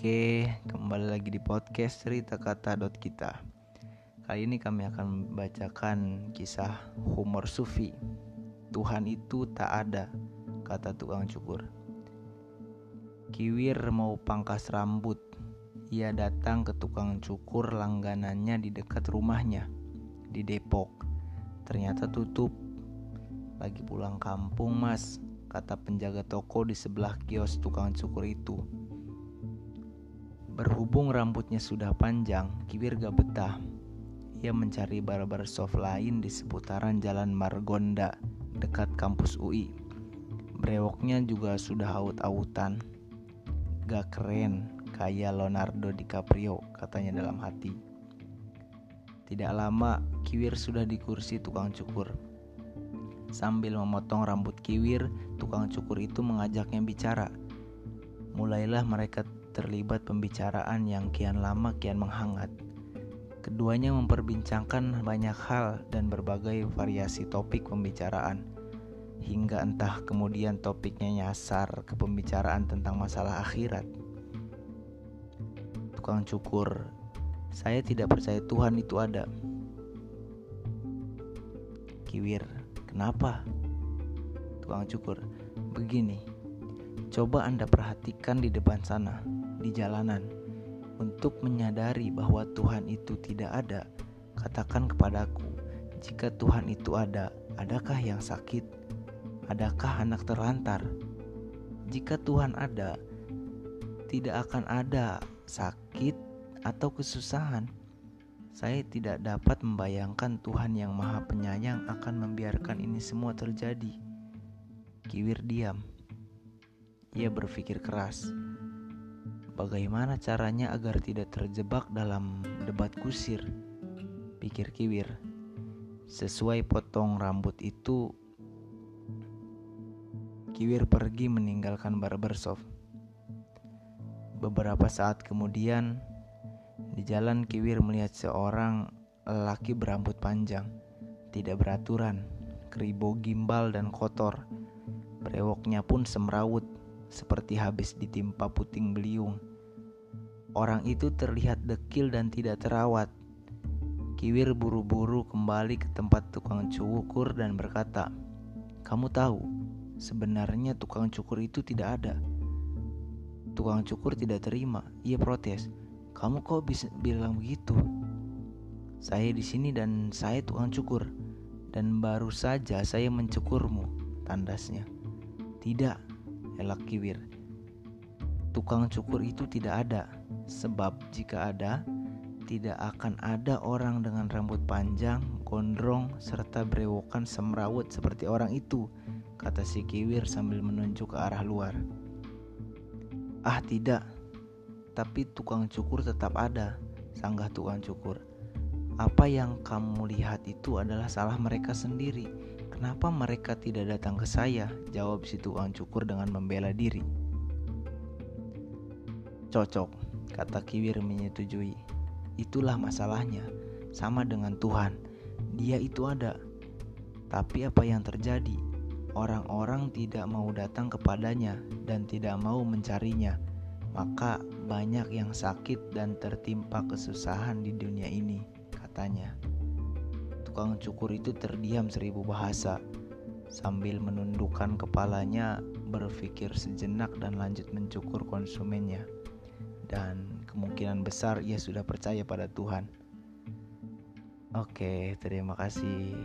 Oke, kembali lagi di podcast cerita kata dot kita. Kali ini kami akan membacakan kisah humor sufi. Tuhan itu tak ada, kata tukang cukur. Kiwir mau pangkas rambut. Ia datang ke tukang cukur langganannya di dekat rumahnya di Depok. Ternyata tutup. Lagi pulang kampung, Mas, kata penjaga toko di sebelah kios tukang cukur itu. Berhubung rambutnya sudah panjang, Kiwir gak betah. Ia mencari barber shop lain di seputaran Jalan Margonda, dekat kampus UI. Brewoknya juga sudah aut-autan. Gak keren, kayak Leonardo DiCaprio, katanya dalam hati. Tidak lama, Kiwir sudah di kursi tukang cukur. Sambil memotong rambut Kiwir, tukang cukur itu mengajaknya bicara. Mulailah mereka terlibat pembicaraan yang kian lama kian menghangat. Keduanya memperbincangkan banyak hal dan berbagai variasi topik pembicaraan. Hingga entah kemudian topiknya nyasar ke pembicaraan tentang masalah akhirat. Tukang cukur, saya tidak percaya Tuhan itu ada. Kiwir, kenapa? Tukang cukur, begini. Coba Anda perhatikan di depan sana di jalanan. Untuk menyadari bahwa Tuhan itu tidak ada, katakan kepadaku, jika Tuhan itu ada, adakah yang sakit? Adakah anak terlantar? Jika Tuhan ada, tidak akan ada sakit atau kesusahan. Saya tidak dapat membayangkan Tuhan yang Maha Penyayang akan membiarkan ini semua terjadi. Kiwir diam. Ia berpikir keras. Bagaimana caranya agar tidak terjebak dalam debat kusir? Pikir Kiwir. Sesuai potong rambut itu, Kiwir pergi meninggalkan barbershop. Beberapa saat kemudian, di jalan Kiwir melihat seorang lelaki berambut panjang, tidak beraturan, keribo gimbal dan kotor. Brewoknya pun semrawut, seperti habis ditimpa puting beliung. Orang itu terlihat dekil dan tidak terawat. Kiwir buru-buru kembali ke tempat tukang cukur dan berkata, "Kamu tahu, sebenarnya tukang cukur itu tidak ada." Tukang cukur tidak terima. Ia protes, "Kamu kok bisa bilang begitu?" Saya di sini dan saya tukang cukur dan baru saja saya mencukurmu, tandasnya. Tidak, elak Kiwir. Tukang cukur itu tidak ada. Sebab jika ada, tidak akan ada orang dengan rambut panjang, gondrong, serta berewokan semrawut seperti orang itu, kata si Kiwir sambil menunjuk ke arah luar. Ah tidak, tapi tukang cukur tetap ada, sanggah tukang cukur. Apa yang kamu lihat itu adalah salah mereka sendiri. Kenapa mereka tidak datang ke saya? Jawab si tukang cukur dengan membela diri. Cocok, Kata Kiwir menyetujui. Itulah masalahnya, sama dengan Tuhan. Dia itu ada. Tapi apa yang terjadi? Orang-orang tidak mau datang kepadanya dan tidak mau mencarinya. Maka banyak yang sakit dan tertimpa kesusahan di dunia ini. Tukang cukur itu terdiam seribu bahasa sambil menundukkan kepalanya berpikir sejenak dan lanjut mencukur konsumennya dan kemungkinan besar ia sudah percaya pada Tuhan. Oke, terima kasih.